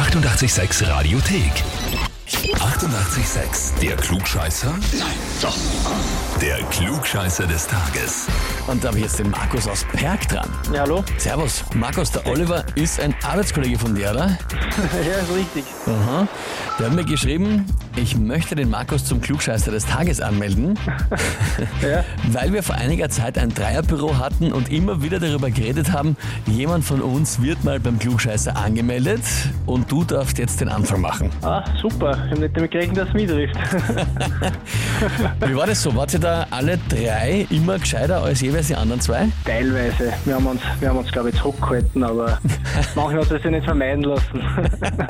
886 Radiothek. 88,6. Der Klugscheißer? Nein, doch. Der Klugscheißer des Tages. Und da habe ich jetzt den Markus aus Perg dran. Ja, hallo? Servus. Markus, der Oliver ist ein Arbeitskollege von dir, oder? ja, ist richtig. Aha. Der hat mir geschrieben, ich möchte den Markus zum Klugscheißer des Tages anmelden, Ja. weil wir vor einiger Zeit ein Dreierbüro hatten und immer wieder darüber geredet haben, jemand von uns wird mal beim Klugscheißer angemeldet und du darfst jetzt den Anfang machen. Ah, super. Ich habe nicht damit gerechnet, dass es mich trifft. Wie war das so? Wart ihr da alle drei immer gescheiter als jeweils die anderen zwei? Teilweise. Wir haben uns, wir haben uns glaube ich, zurückgehalten, aber manchmal hat es sich nicht vermeiden lassen.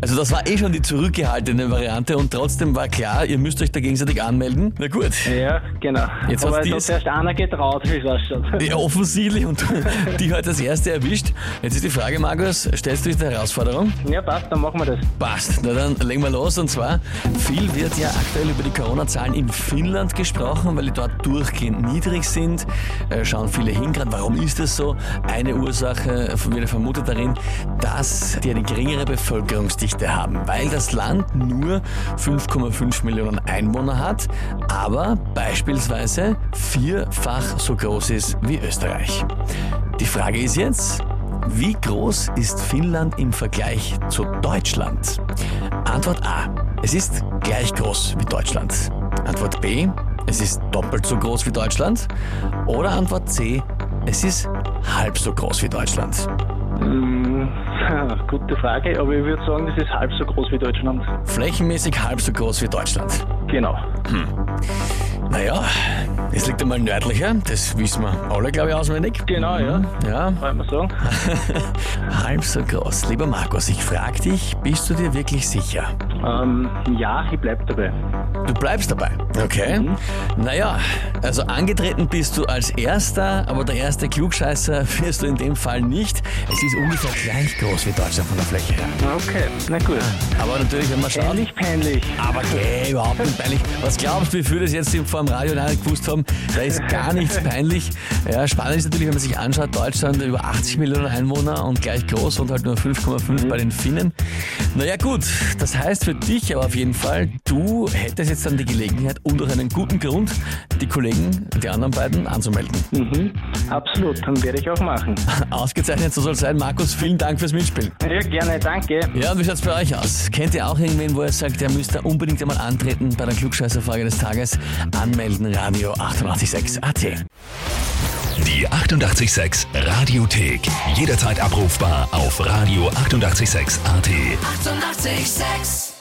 Also das war eh schon die zurückgehaltene Variante und trotzdem war klar, ihr müsst euch da gegenseitig anmelden. Na gut. ja, genau. Jetzt aber es hat erst einer getraut, wie es ausschaut. Ja, offensichtlich und die hat das erste erwischt. Jetzt ist die Frage, Markus, stellst du dich der Herausforderung? Ja, passt, dann machen wir das. Passt. Na dann legen wir los und zwar, viel wird ja aktuell über die Corona-Zahlen in Finnland gesprochen, weil die dort durchgehend niedrig sind. Äh, schauen viele hin, gerade warum ist das so? Eine Ursache wird vermutet darin, dass die eine geringere Bevölkerungsdichte haben, weil das Land nur 5,5 Millionen Einwohner hat, aber beispielsweise vierfach so groß ist wie Österreich. Die Frage ist jetzt, wie groß ist Finnland im Vergleich zu Deutschland? Antwort A. Es ist gleich groß wie Deutschland. Antwort B. Es ist doppelt so groß wie Deutschland. Oder Antwort C. Es ist halb so groß wie Deutschland. Hm, gute Frage, aber ich würde sagen, das ist halb so groß wie Deutschland. Flächenmäßig halb so groß wie Deutschland. Genau. Naja, es liegt einmal nördlicher. Das wissen wir alle, glaube ich, auswendig. Genau, ja. Ja, Kann man sagen. halb so groß. Lieber Markus, ich frage dich, bist du dir wirklich sicher? Ähm, ja, ich bleib dabei. Du bleibst dabei. Okay. Naja, also angetreten bist du als Erster, aber der erste Klugscheißer wirst du in dem Fall nicht. Es ist ungefähr gleich groß wie Deutschland von der Fläche her. Okay, na gut. Aber natürlich, wenn man schaut. Peinlich, peinlich. Aber geh, überhaupt nicht peinlich. Was glaubst du, wie viele das jetzt vor dem Radio gewusst haben? Da ist gar nichts peinlich. Ja, spannend ist natürlich, wenn man sich anschaut, Deutschland über 80 Millionen Einwohner und gleich groß und halt nur 5,5 bei den Finnen. Naja gut, das heißt für dich aber auf jeden Fall, du hättest jetzt dann die Gelegenheit und durch einen guten Grund, die Kollegen, die anderen beiden anzumelden. Mhm, absolut, dann werde ich auch machen. Ausgezeichnet, so soll es sein. Markus, vielen Dank fürs Mitspielen. Ja, gerne, danke. Ja, und wie schaut's bei euch aus? Kennt ihr auch irgendwen, wo ihr sagt, der müsste unbedingt einmal antreten bei der Klugscheißerfrage des Tages? Anmelden, Radio 886 AT. Die 88,6 Radiothek. Jederzeit abrufbar auf radio886.at. 88,6. Eighty-eight, sex.